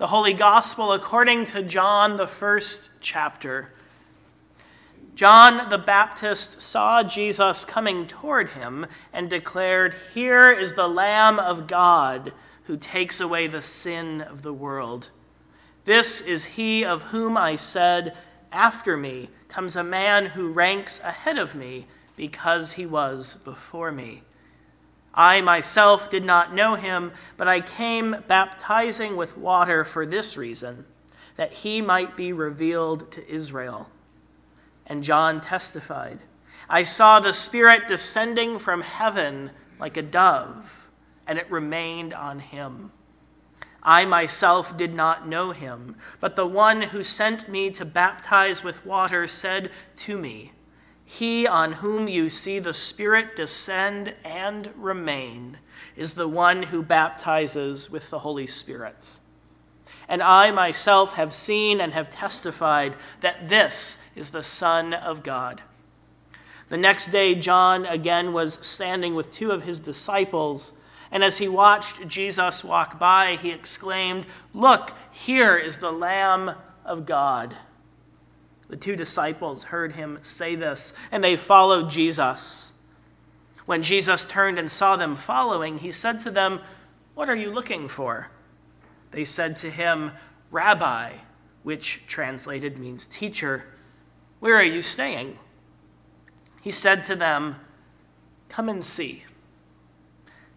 The Holy Gospel according to John, the first chapter. John the Baptist saw Jesus coming toward him and declared, Here is the Lamb of God who takes away the sin of the world. This is he of whom I said, After me comes a man who ranks ahead of me because he was before me. I myself did not know him, but I came baptizing with water for this reason, that he might be revealed to Israel. And John testified I saw the Spirit descending from heaven like a dove, and it remained on him. I myself did not know him, but the one who sent me to baptize with water said to me, He on whom you see the Spirit descend and remain is the one who baptizes with the Holy Spirit. And I myself have seen and have testified that this is the Son of God. The next day, John again was standing with two of his disciples. And as he watched Jesus walk by, he exclaimed, Look, here is the Lamb of God. The two disciples heard him say this, and they followed Jesus. When Jesus turned and saw them following, he said to them, What are you looking for? They said to him, Rabbi, which translated means teacher, where are you staying? He said to them, Come and see.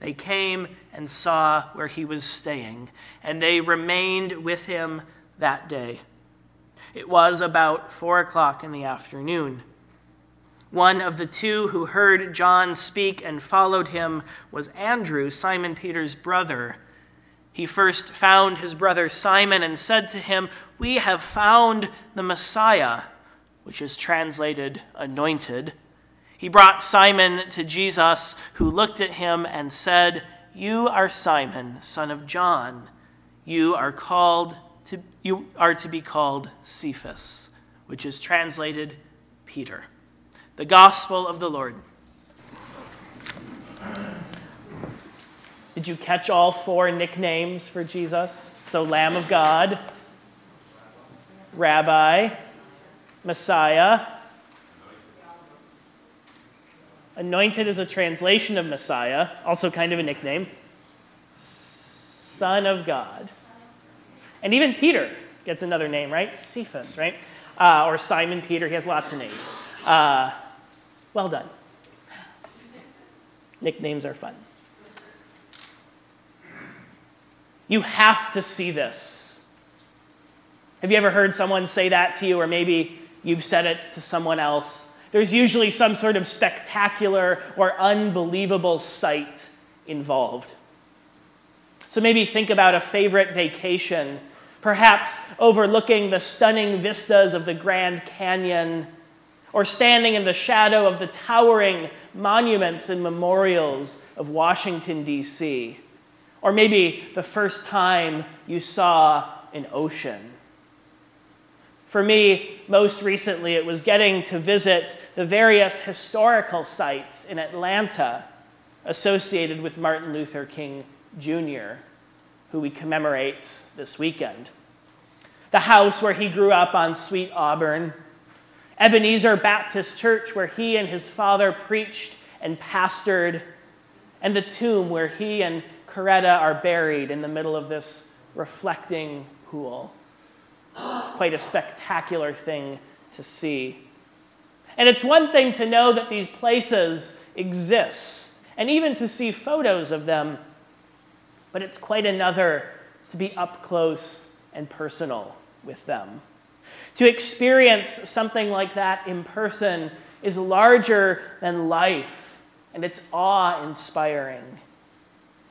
They came and saw where he was staying, and they remained with him that day. It was about four o'clock in the afternoon. One of the two who heard John speak and followed him was Andrew, Simon Peter's brother. He first found his brother Simon and said to him, We have found the Messiah, which is translated anointed. He brought Simon to Jesus, who looked at him and said, You are Simon, son of John. You are called to, you are to be called Cephas, which is translated Peter. The gospel of the Lord. Did you catch all four nicknames for Jesus? So, Lamb of God, Rabbi, Messiah. Anointed is a translation of Messiah, also kind of a nickname. Son of God. And even Peter gets another name, right? Cephas, right? Uh, or Simon Peter. He has lots of names. Uh, well done. Nicknames are fun. You have to see this. Have you ever heard someone say that to you, or maybe you've said it to someone else? There's usually some sort of spectacular or unbelievable sight involved. So maybe think about a favorite vacation, perhaps overlooking the stunning vistas of the Grand Canyon, or standing in the shadow of the towering monuments and memorials of Washington, D.C. Or maybe the first time you saw an ocean. For me, most recently, it was getting to visit the various historical sites in Atlanta associated with Martin Luther King Jr., who we commemorate this weekend. The house where he grew up on Sweet Auburn, Ebenezer Baptist Church, where he and his father preached and pastored, and the tomb where he and Coretta are buried in the middle of this reflecting pool. It's quite a spectacular thing to see. And it's one thing to know that these places exist, and even to see photos of them, but it's quite another to be up close and personal with them. To experience something like that in person is larger than life, and it's awe inspiring.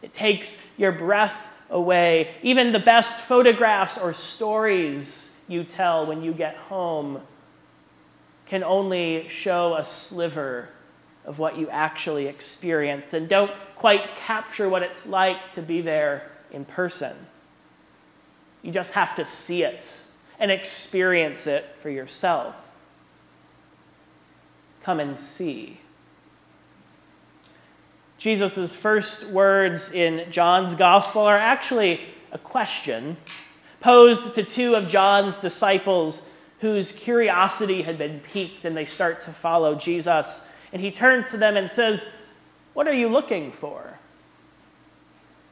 It takes your breath away. Even the best photographs or stories you tell when you get home can only show a sliver of what you actually experienced and don't quite capture what it's like to be there in person. You just have to see it and experience it for yourself. Come and see. Jesus' first words in John's gospel are actually a question, posed to two of John's disciples whose curiosity had been piqued and they start to follow Jesus. And he turns to them and says, What are you looking for?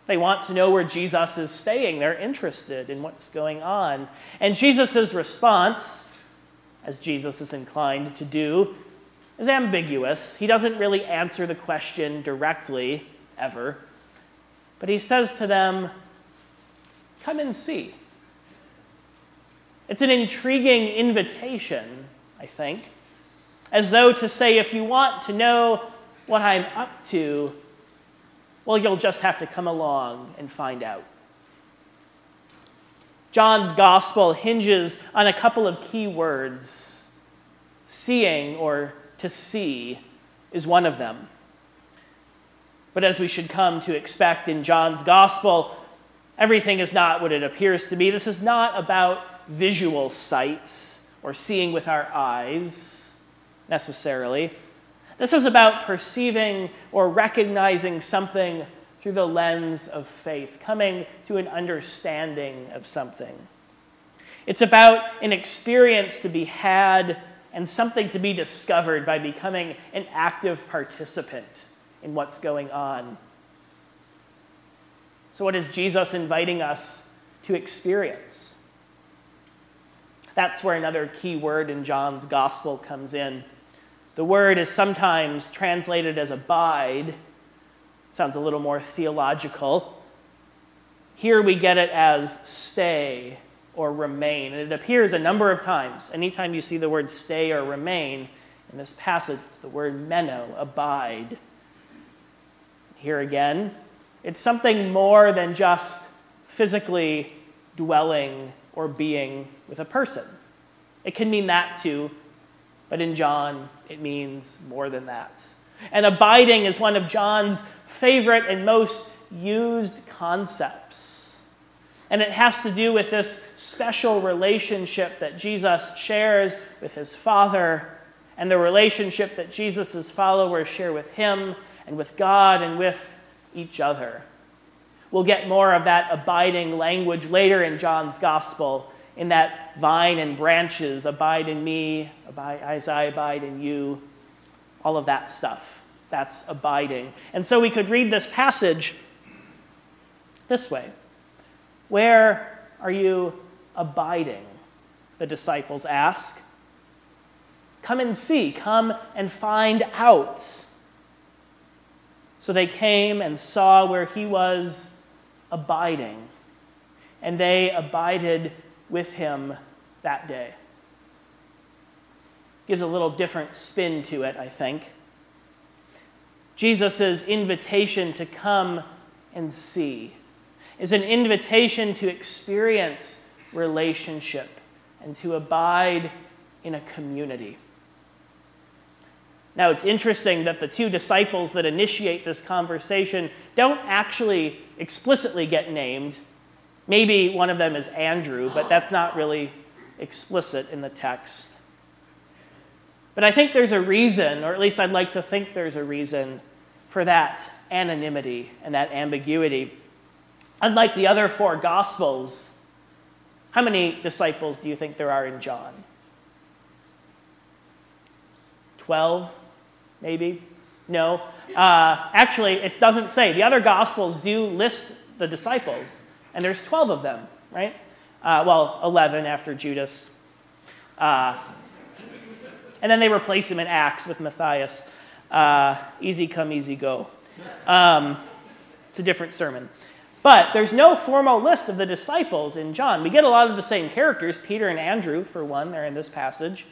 They want to know where Jesus is staying. They're interested in what's going on. And Jesus' response, as Jesus is inclined to do, is ambiguous. He doesn't really answer the question directly, ever. But he says to them, Come and see. It's an intriguing invitation, I think, as though to say, if you want to know what I'm up to, well, you'll just have to come along and find out. John's gospel hinges on a couple of key words. Seeing or to see is one of them. But as we should come to expect in John's gospel, everything is not what it appears to be. This is not about visual sight or seeing with our eyes necessarily. This is about perceiving or recognizing something through the lens of faith, coming to an understanding of something. It's about an experience to be had and something to be discovered by becoming an active participant in what's going on. So, what is Jesus inviting us to experience? That's where another key word in John's gospel comes in. The word is sometimes translated as abide. Sounds a little more theological. Here we get it as stay or remain. And it appears a number of times. Anytime you see the word stay or remain in this passage, the word meno, abide. Here again, it's something more than just physically dwelling or being with a person. It can mean that too, but in John, it means more than that. And abiding is one of John's favorite and most used concepts. And it has to do with this special relationship that Jesus shares with his Father and the relationship that Jesus' followers share with him and with God and with each other. We'll get more of that abiding language later in John's gospel, in that vine and branches abide in me, abide, as I abide in you, all of that stuff. That's abiding. And so we could read this passage this way Where are you abiding? The disciples ask. Come and see, come and find out. So they came and saw where he was abiding, and they abided with him that day. Gives a little different spin to it, I think. Jesus' invitation to come and see is an invitation to experience relationship and to abide in a community. Now, it's interesting that the two disciples that initiate this conversation don't actually explicitly get named. Maybe one of them is Andrew, but that's not really explicit in the text. But I think there's a reason, or at least I'd like to think there's a reason, for that anonymity and that ambiguity. Unlike the other four Gospels, how many disciples do you think there are in John? 12? maybe? No. Uh, actually, it doesn't say. The other Gospels do list the disciples, and there's 12 of them, right? Uh, well, 11 after Judas. Uh, and then they replace him in Acts with Matthias. Uh, easy come, easy go. Um, it's a different sermon. But there's no formal list of the disciples in John. We get a lot of the same characters. Peter and Andrew, for one, they're in this passage.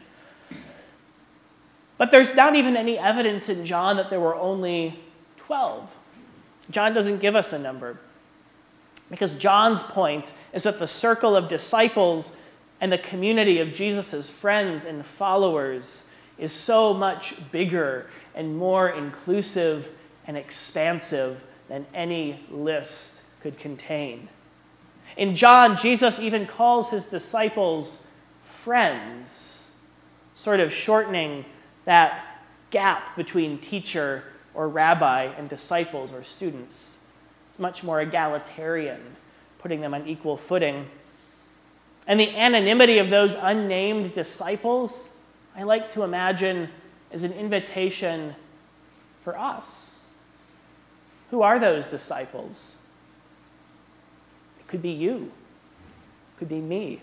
But there's not even any evidence in John that there were only 12. John doesn't give us a number. Because John's point is that the circle of disciples and the community of Jesus' friends and followers is so much bigger and more inclusive and expansive than any list could contain. In John, Jesus even calls his disciples friends, sort of shortening that gap between teacher or rabbi and disciples or students. It's much more egalitarian, putting them on equal footing. And the anonymity of those unnamed disciples, I like to imagine as an invitation for us. Who are those disciples? It could be you, it could be me.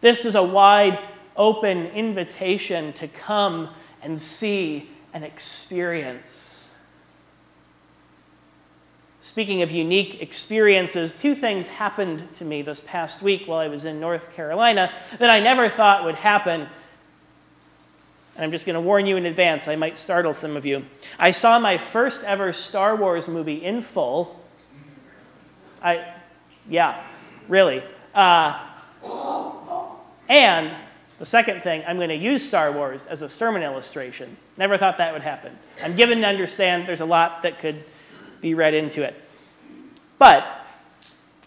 This is a wide open invitation to come and see and experience. Speaking of unique experiences, two things happened to me this past week while I was in North Carolina that I never thought would happen. And I'm just going to warn you in advance, I might startle some of you. I saw my first ever Star Wars movie in full. I, yeah, really. Uh, and the second thing, I'm going to use Star Wars as a sermon illustration. Never thought that would happen. I'm given to understand there's a lot that could be read into it. But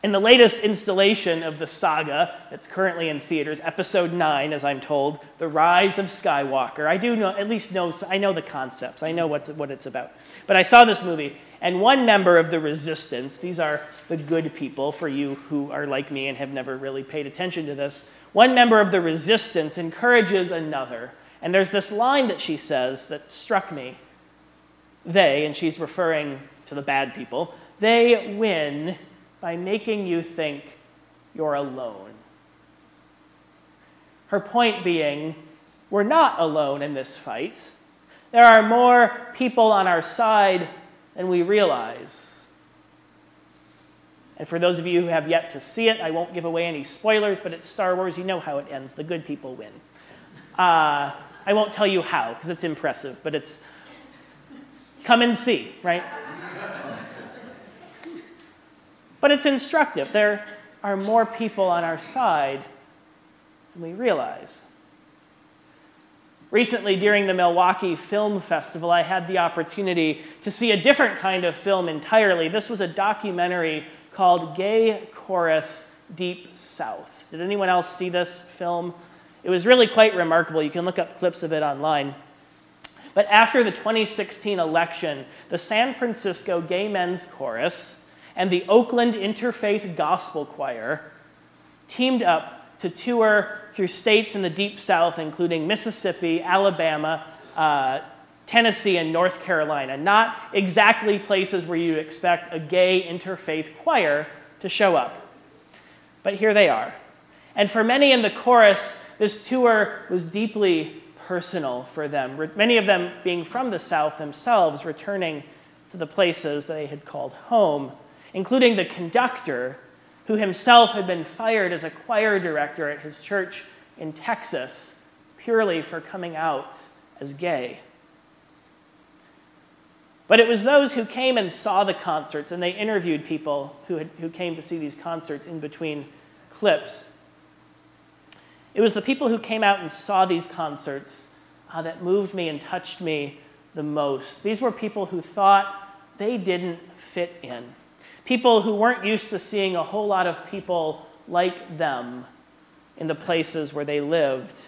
in the latest installation of the saga that's currently in theaters, episode 9, as I'm told, The Rise of Skywalker, I do know, at least know, I know the concepts, I know what's, what it's about. But I saw this movie, and one member of the resistance, these are the good people for you who are like me and have never really paid attention to this, one member of the resistance encourages another. And there's this line that she says that struck me. They, and she's referring to the bad people, they win by making you think you're alone. Her point being, we're not alone in this fight. There are more people on our side than we realize. And for those of you who have yet to see it, I won't give away any spoilers, but it's Star Wars. You know how it ends. The good people win. Uh, I won't tell you how, because it's impressive, but it's come and see, right? But it's instructive. There are more people on our side than we realize. Recently, during the Milwaukee Film Festival, I had the opportunity to see a different kind of film entirely. This was a documentary called Gay Chorus Deep South. Did anyone else see this film? It was really quite remarkable. You can look up clips of it online. But after the 2016 election, the San Francisco Gay Men's Chorus and the Oakland Interfaith Gospel Choir teamed up to tour through states in the Deep South, including Mississippi, Alabama, uh, Tennessee and North Carolina, not exactly places where you'd expect a gay interfaith choir to show up. But here they are. And for many in the chorus, this tour was deeply personal for them, many of them being from the South themselves, returning to the places they had called home, including the conductor, who himself had been fired as a choir director at his church in Texas purely for coming out as gay. But it was those who came and saw the concerts, and they interviewed people who, had, who came to see these concerts in between clips. It was the people who came out and saw these concerts uh, that moved me and touched me the most. These were people who thought they didn't fit in, people who weren't used to seeing a whole lot of people like them in the places where they lived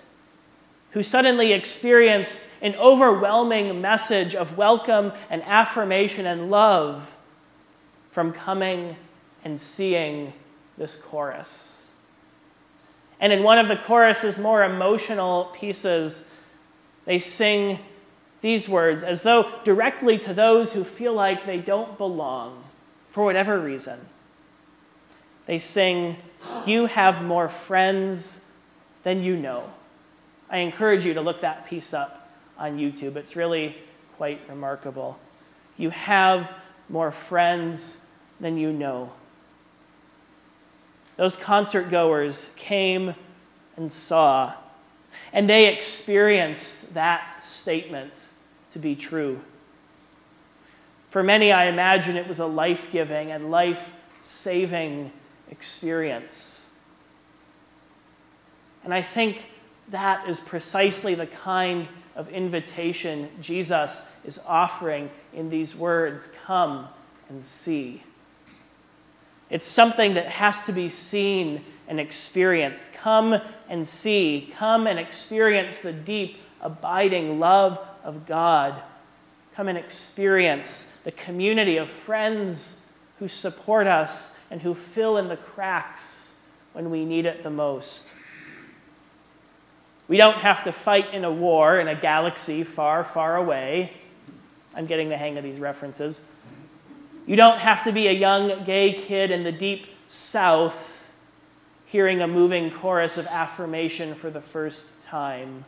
who suddenly experienced an overwhelming message of welcome and affirmation and love from coming and seeing this chorus. And in one of the chorus's more emotional pieces, they sing these words as though directly to those who feel like they don't belong for whatever reason. They sing, You have more friends than you know. I encourage you to look that piece up on YouTube. It's really quite remarkable. You have more friends than you know. Those concert goers came and saw, and they experienced that statement to be true. For many, I imagine it was a life giving and life saving experience. And I think that is precisely the kind of invitation Jesus is offering in these words come and see. It's something that has to be seen and experienced. Come and see. Come and experience the deep, abiding love of God. Come and experience the community of friends who support us and who fill in the cracks when we need it the most. We don't have to fight in a war in a galaxy far, far away. I'm getting the hang of these references. You don't have to be a young gay kid in the deep south hearing a moving chorus of affirmation for the first time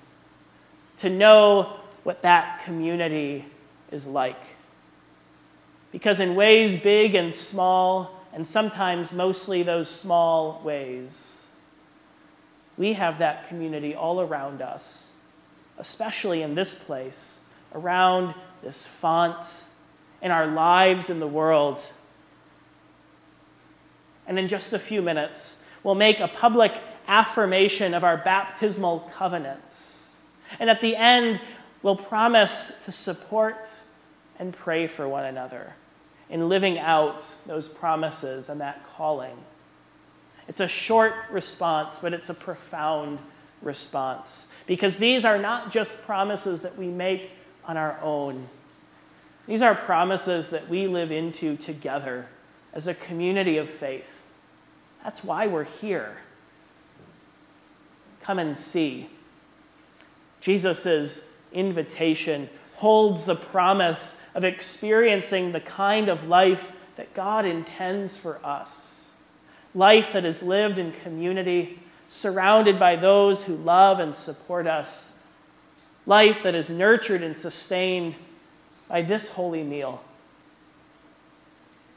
to know what that community is like. Because in ways big and small, and sometimes mostly those small ways, we have that community all around us, especially in this place, around this font, in our lives in the world. And in just a few minutes, we'll make a public affirmation of our baptismal covenants. And at the end, we'll promise to support and pray for one another in living out those promises and that calling. It's a short response, but it's a profound response because these are not just promises that we make on our own. These are promises that we live into together as a community of faith. That's why we're here. Come and see. Jesus' invitation holds the promise of experiencing the kind of life that God intends for us. Life that is lived in community, surrounded by those who love and support us. Life that is nurtured and sustained by this holy meal.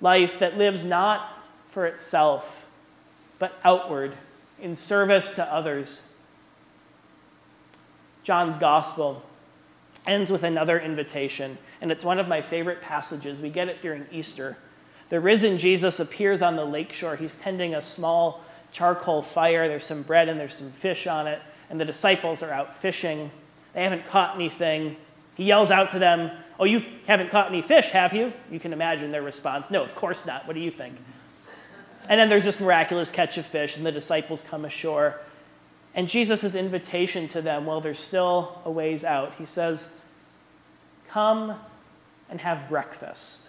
Life that lives not for itself, but outward in service to others. John's Gospel ends with another invitation, and it's one of my favorite passages. We get it during Easter. The risen Jesus appears on the lakeshore. He's tending a small charcoal fire. There's some bread and there's some fish on it, and the disciples are out fishing. They haven't caught anything. He yells out to them, Oh, you haven't caught any fish, have you? You can imagine their response No, of course not. What do you think? And then there's this miraculous catch of fish, and the disciples come ashore. And Jesus' invitation to them, while they're still a ways out, he says, Come and have breakfast.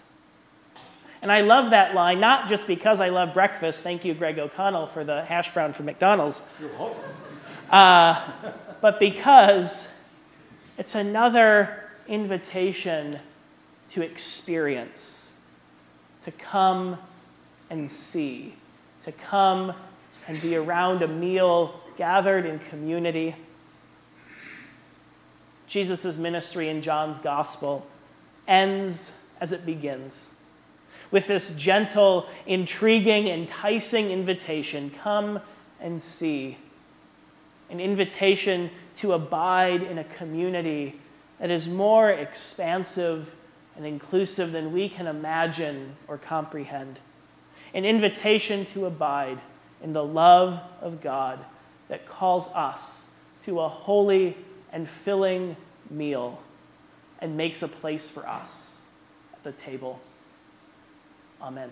And I love that line, not just because I love breakfast. Thank you, Greg O'Connell, for the hash brown from McDonald's. You're welcome. Uh, but because it's another invitation to experience, to come and see, to come and be around a meal gathered in community. Jesus' ministry in John's gospel ends as it begins with this gentle, intriguing, enticing invitation come and see. An invitation to abide in a community that is more expansive and inclusive than we can imagine or comprehend. An invitation to abide in the love of God that calls us to a holy and filling meal and makes a place for us at the table. Amen.